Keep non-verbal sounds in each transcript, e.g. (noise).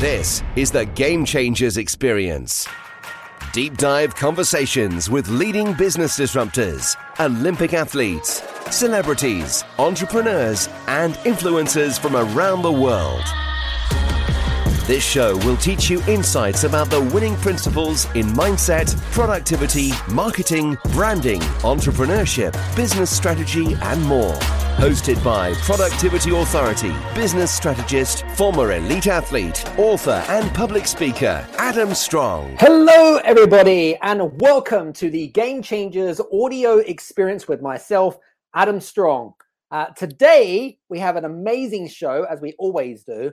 This is the Game Changers Experience. Deep dive conversations with leading business disruptors, Olympic athletes, celebrities, entrepreneurs, and influencers from around the world. This show will teach you insights about the winning principles in mindset, productivity, marketing, branding, entrepreneurship, business strategy, and more. Hosted by Productivity Authority, business strategist, former elite athlete, author, and public speaker, Adam Strong. Hello, everybody, and welcome to the Game Changers audio experience with myself, Adam Strong. Uh, today, we have an amazing show, as we always do.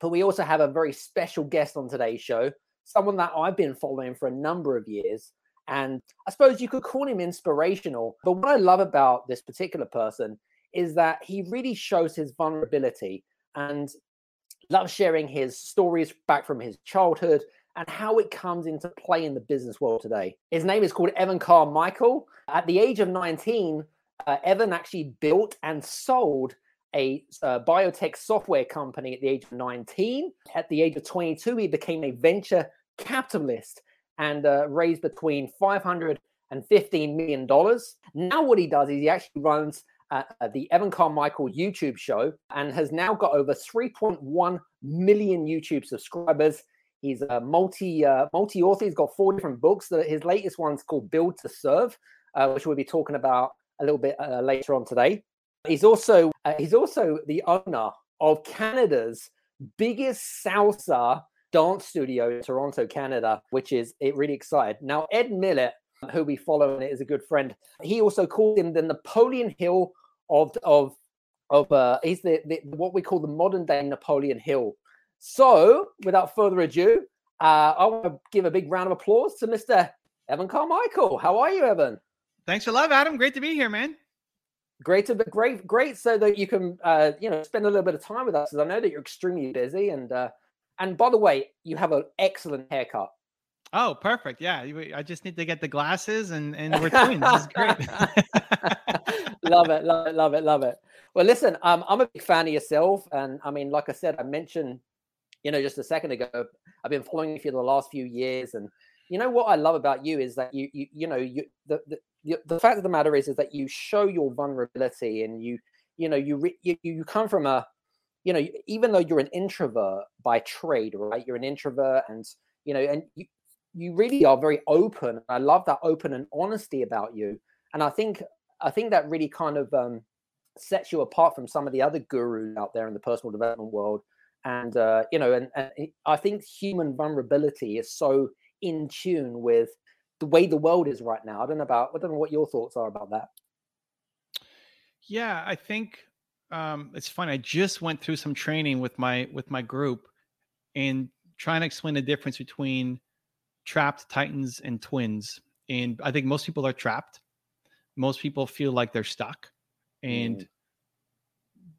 But we also have a very special guest on today's show, someone that I've been following for a number of years. And I suppose you could call him inspirational. But what I love about this particular person is that he really shows his vulnerability and loves sharing his stories back from his childhood and how it comes into play in the business world today. His name is called Evan Carmichael. At the age of 19, uh, Evan actually built and sold a, a biotech software company at the age of 19. At the age of 22, he became a venture capitalist and uh, raised between 500 and 15 million dollars. Now, what he does is he actually runs uh, uh the Evan Carmichael YouTube show and has now got over 3.1 million YouTube subscribers. He's a multi uh, multi author. He's got four different books. His latest one's called Build to Serve, uh, which we'll be talking about a little bit uh, later on today. He's also uh, he's also the owner of Canada's biggest salsa dance studio in Toronto, Canada, which is it really excited. Now, Ed Mylett, who we follow and is a good friend, he also called him the Napoleon Hill of of of uh, he's the, the what we call the modern day Napoleon Hill. So, without further ado, uh, I want to give a big round of applause to Mr. Evan Carmichael. How are you, Evan? Thanks for love, Adam. Great to be here, man great to be great great so that you can uh, you know spend a little bit of time with us because i know that you're extremely busy and uh, and by the way you have an excellent haircut. Oh perfect yeah i just need to get the glasses and and we're twins this is great. (laughs) Love it love it love it love it. Well listen um, i'm a big fan of yourself and i mean like i said i mentioned you know just a second ago i've been following you for the last few years and you know what i love about you is that you you, you know you the, the the fact of the matter is is that you show your vulnerability and you you know you you, you come from a you know even though you're an introvert by trade right? You're an introvert and you know and you, you really are very open. I love that open and honesty about you. And i think i think that really kind of um, sets you apart from some of the other gurus out there in the personal development world. And uh, you know and, and i think human vulnerability is so in tune with the way the world is right now. I don't know about I don't know what your thoughts are about that. Yeah, I think um, it's fun. I just went through some training with my with my group and trying to explain the difference between trapped titans and twins. And I think most people are trapped. Most people feel like they're stuck. And mm.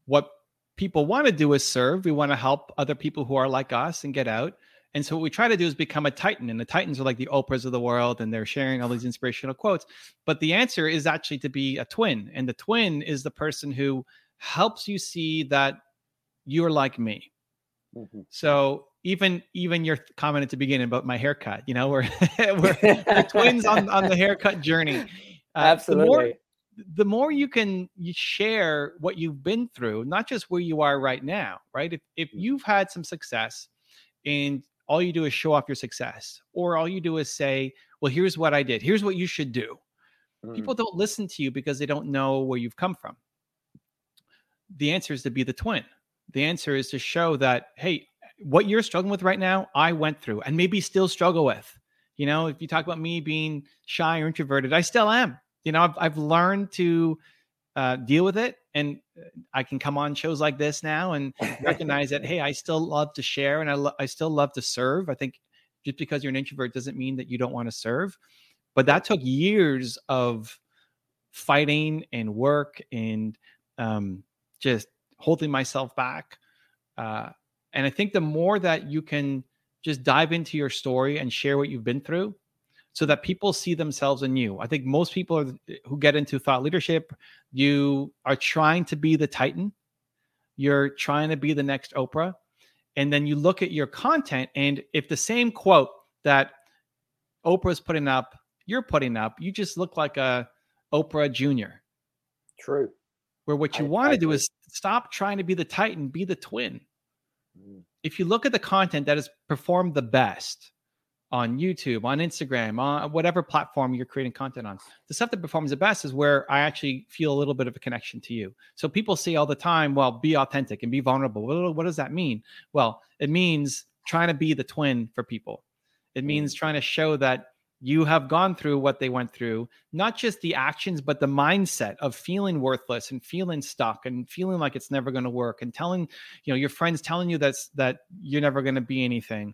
what people want to do is serve. We want to help other people who are like us and get out. And so what we try to do is become a titan, and the titans are like the Oprahs of the world, and they're sharing all these inspirational quotes. But the answer is actually to be a twin, and the twin is the person who helps you see that you're like me. Mm-hmm. So even even your comment at the beginning about my haircut, you know, (laughs) we're we're, we're (laughs) twins on on the haircut journey. Uh, Absolutely. The more, the more you can share what you've been through, not just where you are right now, right? If if mm. you've had some success and all you do is show off your success or all you do is say well here's what i did. Here's what you should do. Mm. people don't listen to you because they don't know where you've come from. The answer is to be the twin. The answer is to show that hey what you're struggling with right now i went through and maybe still struggle with. You know if you talk about me being shy or introverted i still am. You know i've, I've learned to uh, deal with it and uh, i can come on shows like this now and (laughs) recognize that hey i still love to share and I, lo- I still love to serve. I think just because you're an introvert doesn't mean that you don't want to serve. But that took years of fighting and work and um, just holding myself back uh, and i think the more that you can just dive into your story and share what you've been through so that people see themselves in you. I think most people are, who get into thought leadership, you are trying to be the Titan. You're trying to be the next Oprah. and then you look at your content and if the same quote that oprah's putting up you're putting up you just look like a oprah junior true where what you want to do is stop trying to be the titan be the twin mm. if you look at the content that has performed the best on YouTube, on Instagram, on whatever platform you're creating content on. The stuff that performs the best is where I actually feel a little bit of a connection to you. So people say all the time, well, be authentic and be vulnerable. What, what does that mean? Well, it means trying to be the twin for people. It means mm. trying to show that you have gone through what they went through, not just the actions, but the mindset of feeling worthless and feeling stuck and feeling like it's never going to work and telling, you know, your friends telling you that's that you're never going to be anything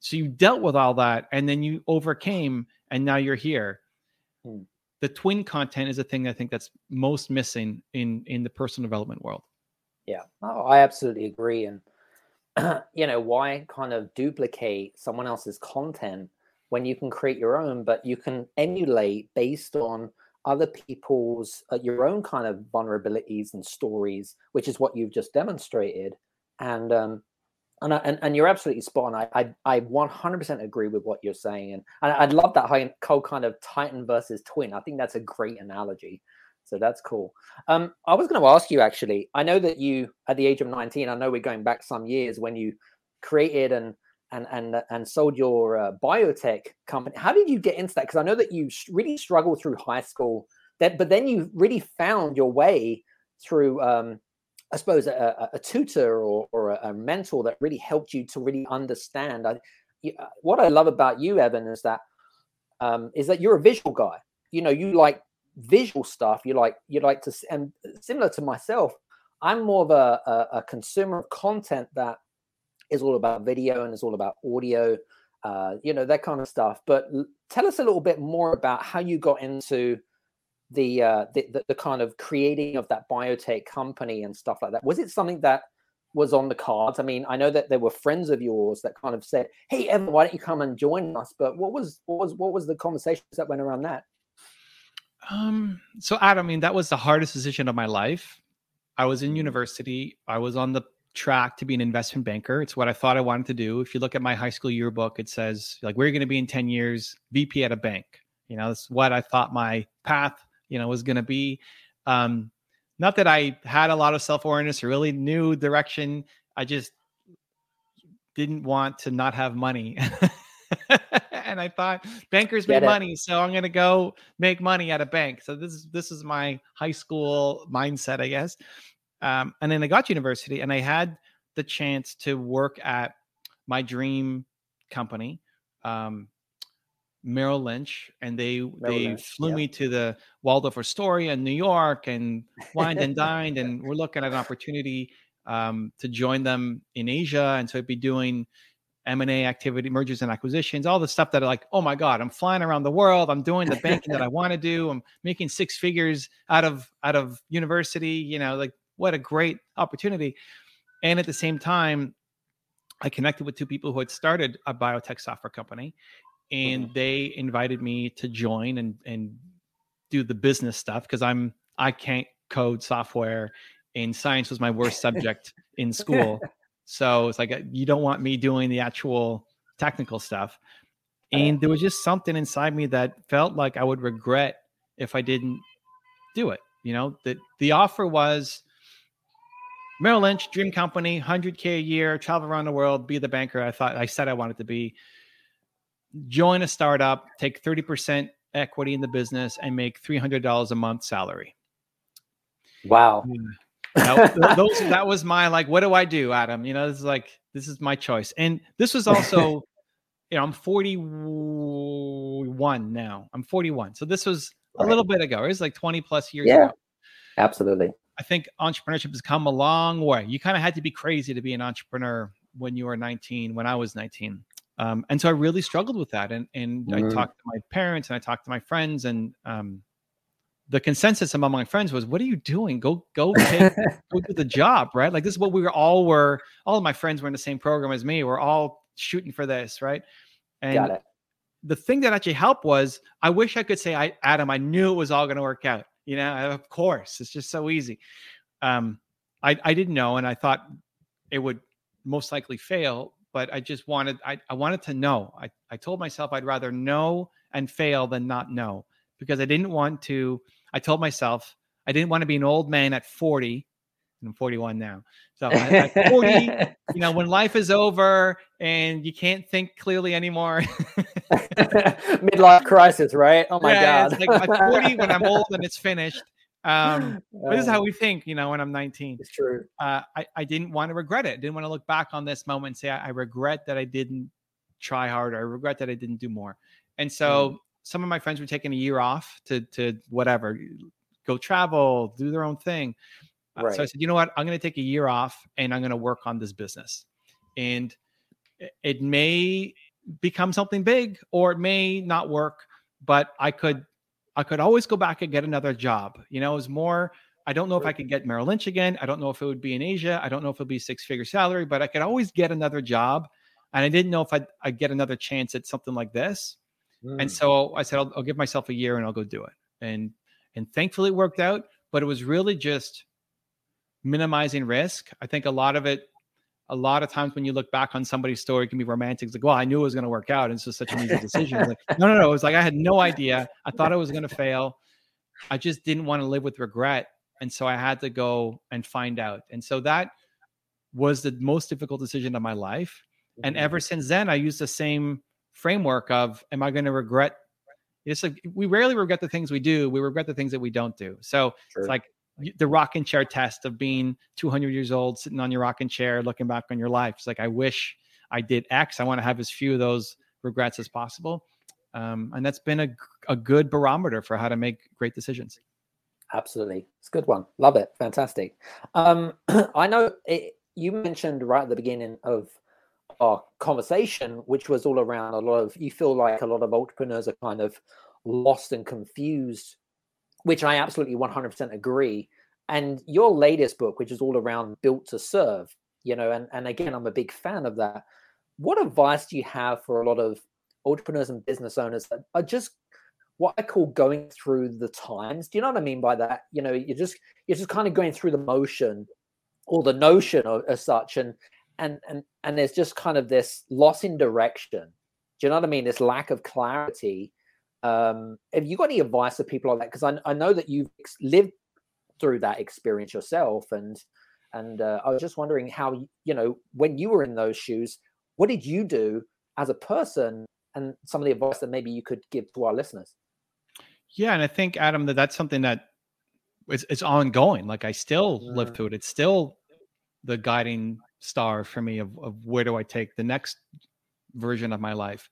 so you dealt with all that and then you overcame and now you're here. Hmm. The twin content is a thing I think that's most missing in in the personal development world. Yeah. Oh, I absolutely agree and (clears throat) you know, why kind of duplicate someone else's content when you can create your own but you can emulate based on other people's uh, your own kind of vulnerabilities and stories which is what you've just demonstrated and um, and, I, and and you're absolutely spot on. I, I I 100% agree with what you're saying, and, and I'd love that whole kind of Titan versus twin. I think that's a great analogy. So that's cool. Um, I was going to ask you actually. I know that you, at the age of 19, I know we're going back some years when you created and and and and sold your uh, biotech company. How did you get into that? Because I know that you really struggled through high school. That, but then you really found your way through um, I suppose a, a tutor or, or a, mentor that really helped you to really understand. I, uh, what I love about you, Evan, is that um, is that you're a visual guy. You know, you like visual stuff. You like you like to, and similar to myself, I'm more of a, a, a consumer of content that is all about video and is all about audio. Uh, you know that kind of stuff. But tell us a little bit more about how you got into the, uh, the, the the kind of creating of that biotech company and stuff like that? Was it something that was on the cards? I mean, I know that there were friends of yours that kind of said, "Hey, Evan, why don't you come and join us?" But what was what was what was the conversations that went around that? Um. So, Adam, I mean, that was the hardest decision of my life. I was in mm-hmm. university. I was on the track to be an investment banker. It's what I thought I wanted to do. If you look at my high school yearbook, it says like, we're going to be in ten years?" VP at a bank. You know, that's what I thought my path you know was going to be. Um, not that I had a lot of self awareness or really knew direction. I just didn't want to not have money. (laughs) and I thought bankers Get make it. money, so I'm going to go make money at a bank. So this is this is my high school mindset, I guess. Um, and then I got to university, and I had the chance to work at my dream company. Um, Merrill Lynch, and they Merrill they Lynch, flew me to the Waldorf Astoria in New York and wined and dined, and we're looking at an opportunity um, to join them in Asia, and so I'd be doing M and A activity, mergers and acquisitions, all the stuff that are like, oh my god, I'm flying around the world, I'm doing the banking that I want to do, I'm making six figures out of out of university, you know, like what a great opportunity, and at the same time. I connected with two people who had started a biotech software company and mm-hmm. they invited me to join and and do the business stuff because I'm I can't code software and science was my worst subject in (laughs) school. So it's like uh, you don't want me doing the actual technical stuff. And there was just something inside me that felt like I would regret if I didn't do it. You know, that the offer was Merrill Lynch, dream company, 100K a year, travel around the world, be the banker I thought I said I wanted to be join a startup, take 30% equity in the business, and make $300 a month salary. Wow. that, those, that was my like, what do I do, Adam? You know, this is like, this is my choice. And this was also, (laughs) you know, I'm 41 now. I'm 41. So this was a little bit ago. It was like 20 plus years yeah, ago. Absolutely. I think entrepreneurship has come a long way. You kind of had to be crazy to be an entrepreneur when you were 19, when I was 19. Um, and so I really struggled with that. And and mm. I mm-hmm. talked to my parents and I talked to my friends, and um, the consensus among my friends was, "What are you doing? Go go take, (laughs) go do the job, right? Like this is what we were all were. All of my friends were in the same program as me. We're all shooting for this, right? And the thing that actually helped was I wish I could say, I Adam, I knew it was all going to work out. You know, of course, it's just so easy. Um, I I didn't know, and I thought it would most likely fail, but I just wanted I, I wanted to know. I, I told myself I'd rather know and fail than not know because I didn't want to. I told myself I didn't want to be an old man at 40. I'm 41 now. So at 40, (laughs) you know, when life is over and you can't think clearly anymore. (laughs) Midlife crisis, right? Oh my yeah, God. It's like at 40 when I'm old (laughs) and it's finished. Um, (gasps) but this is how we think, you know, when I'm 19. It's true. Uh, I, I didn't want to regret it. I didn't want to look back on this moment and say, I, I regret that I didn't try harder. I regret that I didn't do more. And so mm. some of my friends were taking a year off to, to whatever, go travel, do their own thing. Right. So I said, you know what? I'm going to take a year off and I'm going to work on this business. And it may become something big or it may not work, but I could I could always go back and get another job. You know, it was more I don't know if I could get Merrill Lynch again. I don't know if it would be in Asia. I don't know if it would be six figure salary, but I could always get another job. And I didn't know if I'd, I'd get another chance at something like this. Mm. And so I said, I'll, I'll give myself a year and I'll go do it. And and thankfully it worked out. But it was really just minimizing risk. I think a lot of it, a lot of times when you look back on somebody's story, it can be romantic. It's like, well, I knew it was going to work out. And it's just such an easy decision. like, no, no, no. It was like I had no idea. I thought I was going to fail. I just didn't want to live with regret. And so I had to go and find out. And so that was the most difficult decision of my life. And mm-hmm. ever since then, I used the same framework of, am I going to regret? It's like we rarely regret the things we do. We regret the things that we don't do. So sure. it's like the rocking chair test of being 200 years old, sitting on your rocking chair, looking back on your life. It's like, I wish I did X. I want to have as few of those regrets as possible. Um, and that's been a, a good barometer for how to make great decisions. Absolutely. It's a good one. Love it. Fantastic. Um, (clears throat) I know it, you mentioned right at the beginning of our conversation, which was all around a lot of, you feel like a lot of entrepreneurs are kind of lost and confused which I absolutely 100% agree. And your latest book, which is all around built to serve, you know, and, and again, I'm a big fan of that. What advice do you have for a lot of entrepreneurs and business owners that are just what I call going through the times? Do you know what I mean by that? You know, you're just you're just kind of going through the motion or the notion of, as such, and and and and there's just kind of this loss in direction. Do you know what I mean? This lack of clarity um, have you got any advice for people like that? Because I, I know that you've lived through that experience yourself, and and uh, I was just wondering how you know when you were in those shoes, what did you do as a person, and some of the advice that maybe you could give to our listeners. Yeah, and I think Adam that that's something that it's, it's ongoing. Like I still mm. live through it. It's still the guiding star for me of, of where do I take the next version of my life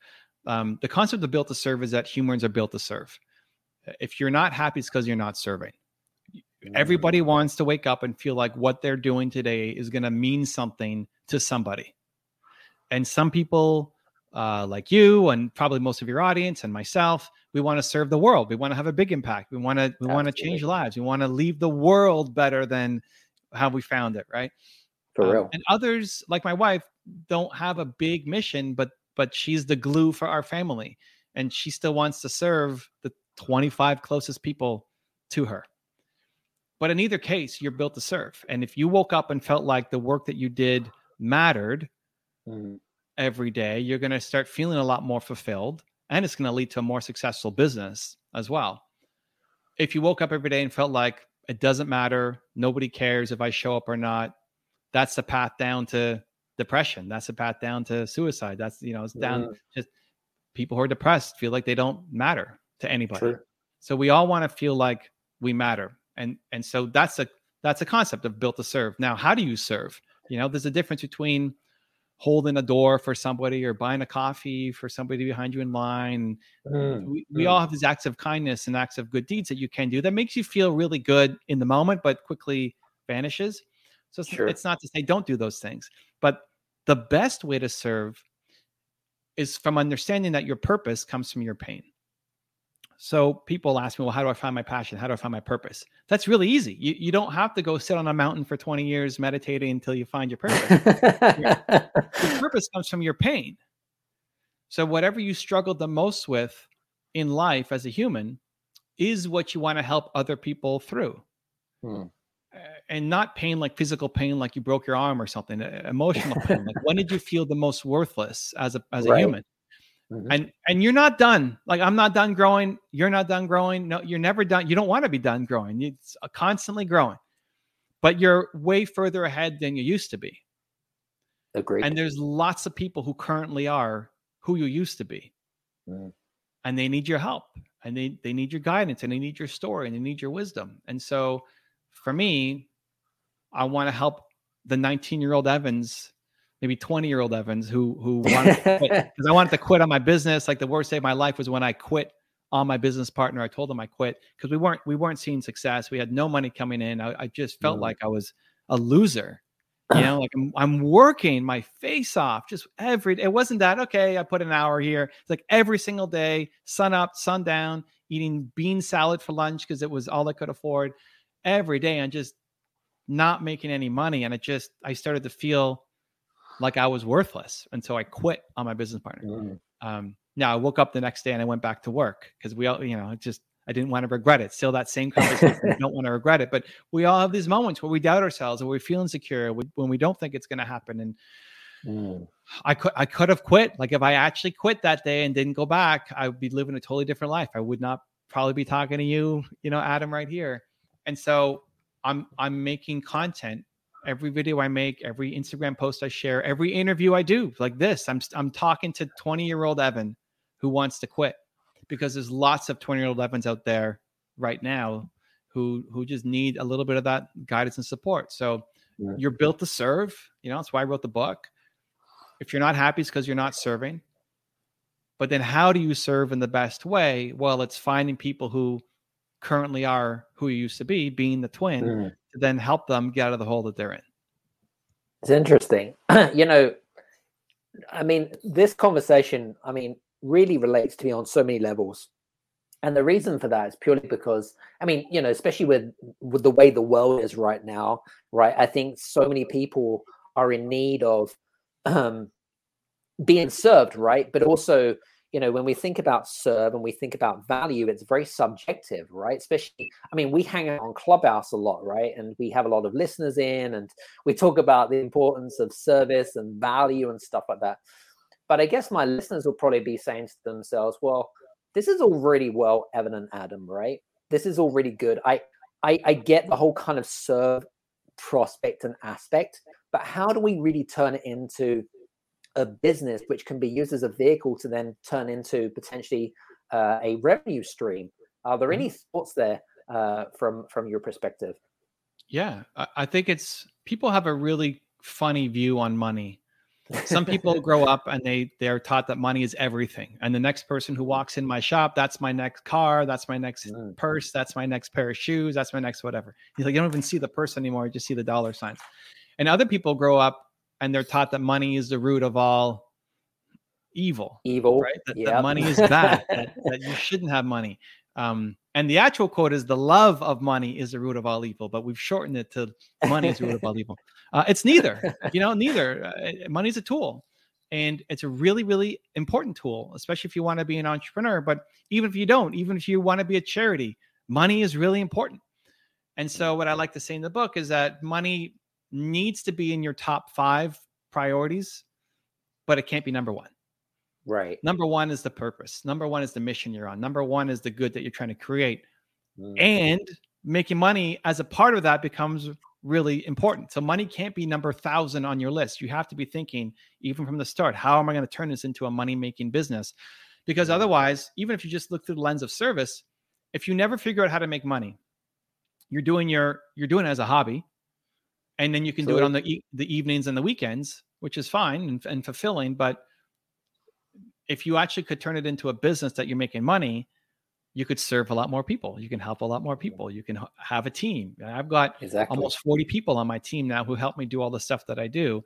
um, the concept of built to serve is that humans are built to serve. If you're not happy, it's because you're not serving. Everybody mm. wants to wake up and feel like what they're doing today is going to mean something to somebody. And some people, uh, like you and probably most of your audience and myself, we want to serve the world. We want to have a big impact. We want to we want to change lives. We want to leave the world better than how we found it. Right. For um, real. And others, like my wife, don't have a big mission, but but she's the glue for our family and she still wants to serve the 25 closest people to her but in either case you're built to serve and if you woke up and felt like the work that you did mattered mm. every day you're going to start feeling a lot more fulfilled and it's going to lead to a more successful business as well if you woke up every day and felt like it doesn't matter nobody cares if i show up or not that's the path down to depression. That's a path down to suicide. That's you know, it's down yeah. just people who are depressed feel like they don't matter to anybody. True. So we all want to feel like we matter. And and so that's a that's a concept of built to serve. Now, how do you serve? You know, there's a difference between holding a door for somebody or buying a coffee for somebody behind you in line. Mm, we, we mm. all have these acts of kindness and acts of good deeds that you can do that makes you feel really good in the moment, but quickly vanishes. So it's, sure. it's not to say don't do those things, but the best way to serve is from understanding that your purpose comes from your pain. So people ask me, well, how do I find my passion? How do I find my purpose? That's really easy. You, you don't have to go sit on a mountain for 20 years meditating until you find your purpose. your, your (laughs) purpose comes from your pain. So whatever you struggled the most with in life as a human is what you want to help other people through. Hmm. And not pain like physical pain, like you broke your arm or something, emotional pain. like when did you feel the most worthless as a as a right. human? Mm-hmm. And and you're not done. Like I'm not done growing. You're not done growing. No, you're never done. You don't want to be done growing. It's constantly growing, but you're way further ahead than you used to be. Agreed. And there's lots of people who currently are who you used to be, mm. and they need your help, and they they need your guidance, and they need your story, and they need your wisdom. And so, for me, I want to help the 19 year old Evans maybe 20 year old Evans who who wanted because (laughs) I wanted to quit on my business. Like the worst day of my life was when I quit on my business partner. I told him I quit because we weren't we weren't seeing success. We had no money coming in. I, I just felt mm. like I was a loser. You know, like I'm, I'm working my face off just every. It wasn't that okay. I put an hour here. It's like every single day, sun up, sun down, eating bean salad for lunch because it was all I could afford every day, and just not making any money. And it just I started to feel like I was worthless. And so I quit on my business partner. Mm. Um, now I woke up the next day and I went back to work because we all, you know, just I didn't want to regret it. Still that same conversation. I (laughs) don't want to regret it. But we all have these moments where we doubt ourselves or we feel insecure when we don't think it's going to happen. And mm. I could I could have quit. Like if I actually quit that day and didn't go back, I would be living a totally different life. I would not probably be talking to you, you know, Adam, right here. And so I'm I'm making content every video I make, every Instagram post I share, every interview I do, like this, I'm I'm talking to 20 year old Evan who wants to quit because there's lots of 20 year old Evans out there right now who who just need a little bit of that guidance and support. So yeah. you're built to serve. You know, that's why I wrote the book. If you're not happy, it's because you're not serving. But then how do you serve in the best way? Well, it's finding people who currently are who you used to be, being the twin, mm. to then help them get out of the hole that they're in. It's interesting. (clears throat) you know, I mean, this conversation, I mean, really relates to me on so many levels. And the reason for that is purely because, I mean, you know, especially with with the way the world is right now, right? I think so many people are in need of um, (clears throat) being served, right? But also you know, when we think about serve and we think about value, it's very subjective, right? Especially, I mean, we hang out on Clubhouse a lot, right? And we have a lot of listeners in and we talk about the importance of service and value and stuff like that. But I guess my listeners will probably be saying to themselves, well, this is already well evident, Adam, right? This is already good. I, I, I get the whole kind of serve prospect and aspect, but how do we really turn it into a business which can be used as a vehicle to then turn into potentially uh, a revenue stream. Are there any mm-hmm. thoughts there uh, from from your perspective? Yeah, I think it's people have a really funny view on money. Some people (laughs) grow up and they they're taught that money is everything, and the next person who walks in my shop, that's my next car, that's my next mm. purse, that's my next pair of shoes, that's my next whatever. You like you don't even see the person anymore; you just see the dollar signs. And other people grow up and they're taught that money is the root of all evil. Evil, right? That, yep. that money is bad. that, (laughs) that, you shouldn't have money. Um, and the actual quote is the love of money is the root of all evil, but we've shortened it to money is the root of all evil. Uh, it's neither, (laughs) you know, neither. Uh, money's a tool and it's a really, really important tool, especially if you want to be an entrepreneur. But even if you don't, even if you want to be a charity, money is really important. And so, what I like to say in the book is that money needs to be in your top five priorities, but it can't be number one. Right. Number one is the purpose. Number one is the mission you're on. Number one is the good that you're trying to create. Mm. And making money as a part of that becomes really important. So money can't be number thousand on your list. You have to be thinking, even from the start, how am I going to turn this into a money making business? Because otherwise, even if you just look through the lens of service, if you never figure out how to make money, you're doing your you're doing it as a hobby and then you can so do it on the e- the evenings and the weekends, which is fine and, and fulfilling. But if you actually could turn it into a business that you're making money, you could serve a lot more people. You can help a lot more people. You can have a team. I've got exactly. almost 40 people on my team now who help me do all the stuff that I do.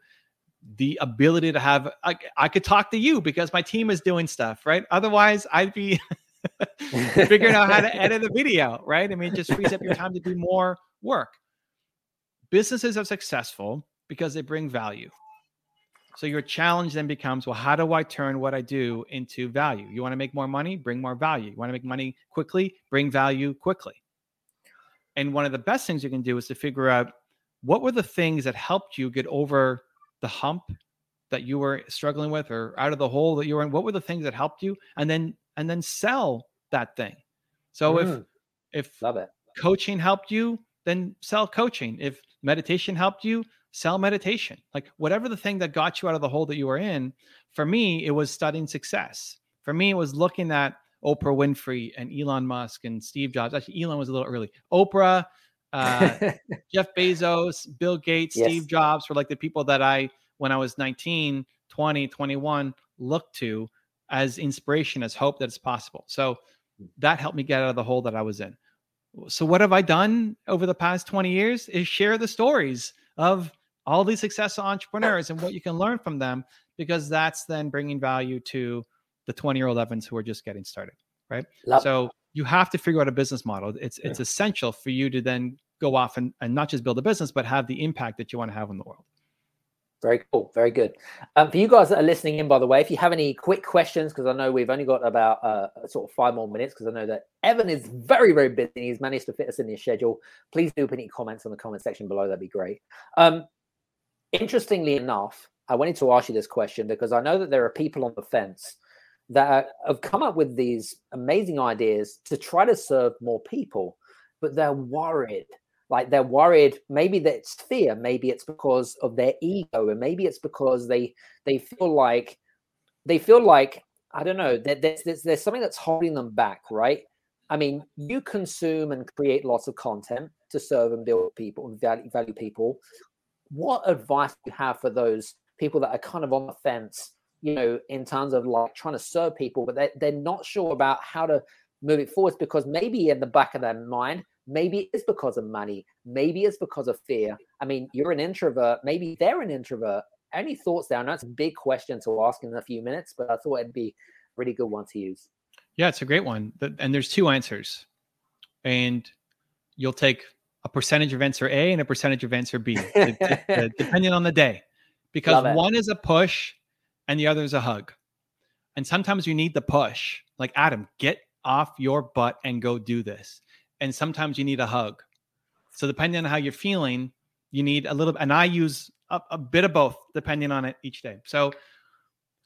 The ability to have, I, I could talk to you because my team is doing stuff, right? Otherwise, I'd be (laughs) figuring out how to (laughs) edit a video, right? I mean, it just frees up your time to do more work businesses are successful because they bring value. So your challenge then becomes, well, how do I turn what I do into value? You want to make more money, bring more value. You want to make money quickly, bring value quickly. And one of the best things you can do is to figure out what were the things that helped you get over the hump that you were struggling with or out of the hole that you were in what were the things that helped you and then and then sell that thing so mm. if if coaching helped you then sell coaching if meditation helped you sell meditation like whatever the thing that got you out of the hole that you were in for me it was studying success for me it was looking at oprah winfrey and elon musk and steve jobs actually elon was a little early oprah uh, (laughs) jeff bezos bill gates yes. steve jobs were like the people that i when I was 19, 20, 21 look to as inspiration, as hope that it's possible. So hmm. that helped me get out of the hole that I was in. So what have I done over the past 20 years is share the stories of all these successful oh. entrepreneurs and what you can learn from them because that's then bringing value to the 20 year old Evans who are just getting started, right? Love so you have to figure out a business model. It's it's essential for you to then go off and, and not just build a business, but have the impact that you want to have in the world. Very cool. Very good. Um, for you guys that are listening in, by the way, if you have any quick questions, because I know we've only got about uh, sort of five more minutes, because I know that Evan is very, very busy. He's managed to fit us in his schedule. Please do put any comments in the comment section below. That'd be great. Um, interestingly enough, I wanted to ask you this question because I know that there are people on the fence that have come up with these amazing ideas to try to serve more people, but they're worried like they're worried maybe that's fear maybe it's because of their ego and maybe it's because they they feel like they feel like i don't know that there's, there's, there's something that's holding them back right? I mean you consume and create lots of content to serve and build people and value, value people. What advice do you have for those people that are kind of on the fence you know in terms of like trying to serve people but they're, they're not sure about how to move it forward? Because maybe in the back of their mind Maybe it's because of money. Maybe it's because of fear. I mean, you're an introvert. Maybe they're an introvert. Any thoughts there? I know it's a big question to ask in a few minutes, but I thought it'd be a really good one to use. Yeah, it's a great one. And there's two answers. And you'll take a percentage of answer A and a percentage of answer B, (laughs) depending on the day. Because one is a push and the other is a hug. And sometimes you need the push. Like, Adam, get off your butt and go do this and sometimes you need a hug. So depending on how you're feeling, you need a little. And I use a, a bit of both depending on it each day. So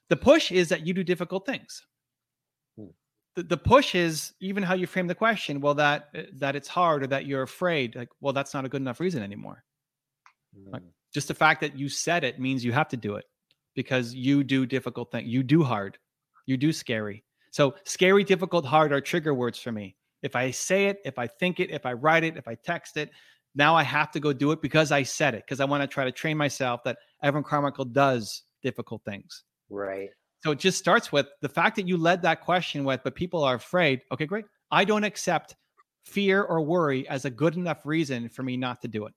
the push is that you do difficult things. Hmm. The, the push is even how you frame the question. Well, that that it's hard or that you're afraid. Like, well, that's not a good enough reason anymore. Like, hmm. just the fact that you said it means you have to do it because you do difficult things. You do hard. You do scary. So scary, difficult, hard are trigger words for me. If I say it, if I think it, if I write it, if I text it, now I have to go do it because I said it, because I want to try to train myself that Evan Carmichael does difficult things. Right. So it just starts with the fact that you led that question with, but people are afraid. Okay, great. I don't accept fear or worry as a good enough reason for me not to do it.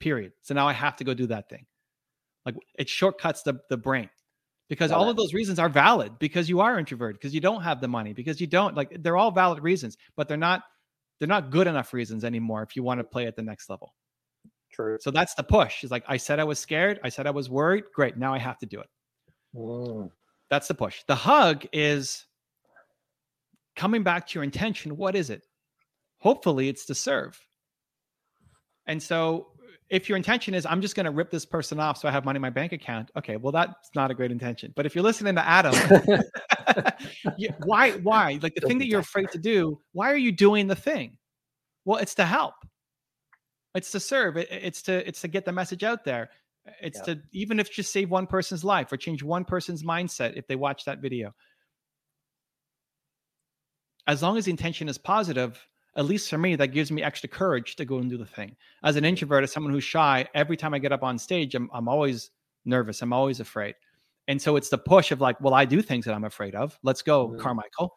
Period. So now I have to go do that thing. Like it shortcuts the, the brain because all of those reasons are valid because you are introverted because you don't have the money because you don't like they're all valid reasons but they're not they're not good enough reasons anymore if you want to play at the next level. True. So that's the push it's like i said i was scared i said i was worried great now i have to do it. Mm. that's the push. The hug is coming back to your intention what is it? Hopefully it's to serve. And so if your intention is I'm just going to rip this person off so I have money in my bank account, okay, well that's not a great intention. But if you're listening to Adam, (laughs) why why like the thing that you're afraid to do, why are you doing the thing? Well, it's to help. It's to serve. It, it's to it's to get the message out there. It's to even if just save one person's life or change one person's mindset if they watch that video. As long as the intention is positive, at least for me, that gives me extra courage to go and do the thing. As an introvert, as someone who's shy, every time I get up on stage, I'm, I'm always nervous. I'm always afraid. And so it's the push of like, well, I do things that I'm afraid of. Let's go, mm-hmm. Carmichael.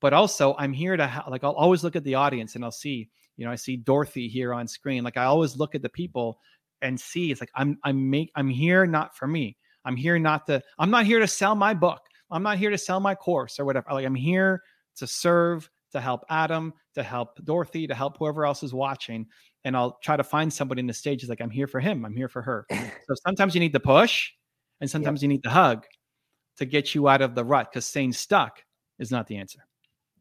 But also, I'm here to ha- like, I'll always look at the audience and I'll see, you know, I see Dorothy here on screen. Like, I always look at the people and see. It's like I'm I'm make I'm here not for me. I'm here not to. I'm not here to sell my book. I'm not here to sell my course or whatever. Like, I'm here to serve to help Adam, to help Dorothy, to help whoever else is watching. And I'll try to find somebody in the stage is like, I'm here for him, I'm here for her. (laughs) so sometimes you need the push and sometimes you need the hug to get you out of the rut because staying stuck is not the answer.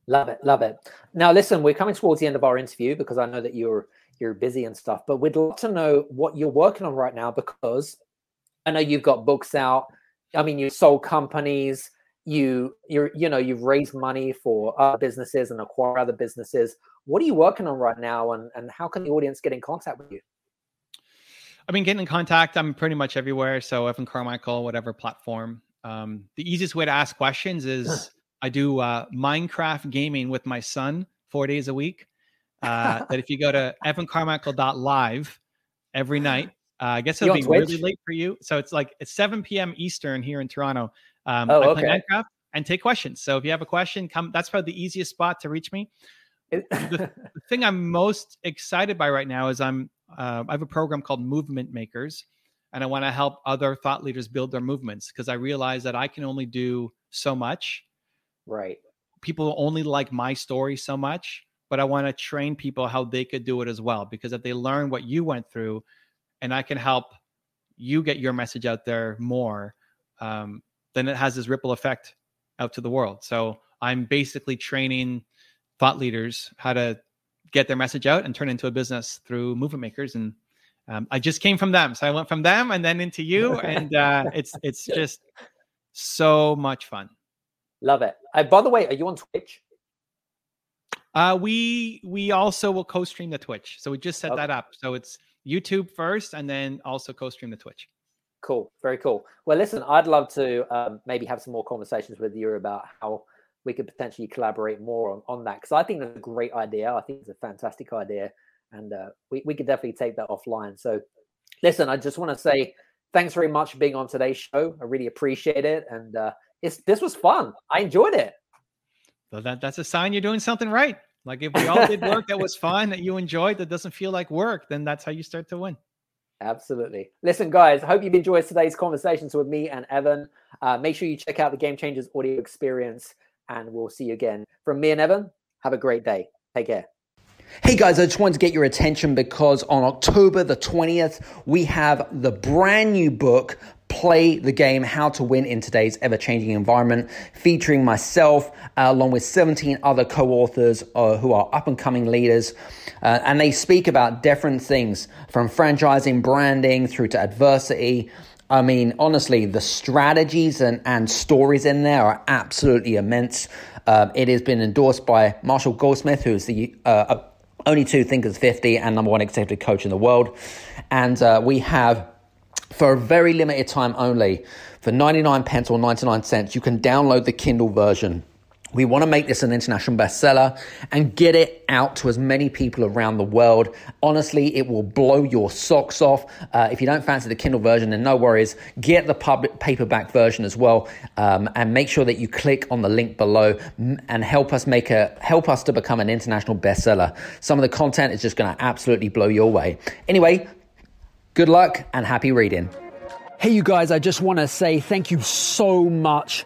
Love it, love it. Now, listen, we're coming towards the end of our interview because I know that you're you're busy and stuff. But we'd love to know what you're working on right now because I know you've got books out. I mean, you sold companies. You you're you know you've raised money for other businesses and acquire other businesses. What are you working on right now, and and how can the audience get in contact with you? I mean, getting in contact. I'm pretty much everywhere. So Evan Carmichael, whatever platform. Um, the easiest way to ask questions is I do uh, Minecraft gaming with my son four days a week. Uh, (laughs) that if you go to evancarmichael.live every night, (laughs) uh, I guess it'll be really late for you. So it's like it's 7 p.m. Eastern here in Toronto. Um, oh, I play okay. Minecraft and take questions. So if you have a question, come. That's probably the easiest spot to reach me. the, the, thing I'm most excited by right now is I'm uh, I have a program called Movement Makers, and I want to help other thought leaders build their movements because I realize that I can only do so much. Right. People only like my story so much, but I want to train people how they could do it as well because if they learn what you went through, and I can help you get your message out there more, um, then it has this ripple effect out to the world. So I'm basically training thought leaders how to get their message out and turn into a business through movement makers. And um, i just came from them. So i went from them and then into you. (laughs) And uh, it's it's just so much fun. Love it. Uh, by the way are you on twitch? Uh, we we also will co-stream the twitch. So we just set okay. that up. So it's youtube first and then also co-stream the twitch cool very cool well listen i'd love to um, maybe have some more conversations with you about how we could potentially collaborate more on, on that because I think that's a great idea. I think it's a fantastic idea, and uh, we we could definitely take that offline. So, listen, I just want to say thanks very much for being on today's show. I really appreciate it, and uh, it's this was fun. I enjoyed it. So that that's a sign you're doing something right. Like if we all did work that was (laughs) fun that you enjoyed that doesn't feel like work, then that's how you start to win. Absolutely. Listen, guys, I hope you've enjoyed today's conversations with me and Evan. Uh, make sure you check out the Game Changers audio experience and we'll see you again. From me and Evan, have a great day. Take care. Hey guys, I just wanted to get your attention because on October the 20th, we have the brand new book, Play the Game How to Win in Today's Ever Changing Environment, featuring myself uh, along with 17 other co authors uh, who are up and coming leaders. Uh, and they speak about different things from franchising, branding, through to adversity. I mean, honestly, the strategies and, and stories in there are absolutely immense. Uh, it has been endorsed by Marshall Goldsmith, who is the uh, only two thinkers 50 and number one executive coach in the world. And uh, we have, for a very limited time only, for 99 pence or 99 cents, you can download the Kindle version we want to make this an international bestseller and get it out to as many people around the world. Honestly, it will blow your socks off. Uh, if you don't fancy the Kindle version, then no worries. Get the public paperback version as well, um, and make sure that you click on the link below and help us make a help us to become an international bestseller. Some of the content is just going to absolutely blow your way. Anyway, good luck and happy reading. Hey, you guys! I just want to say thank you so much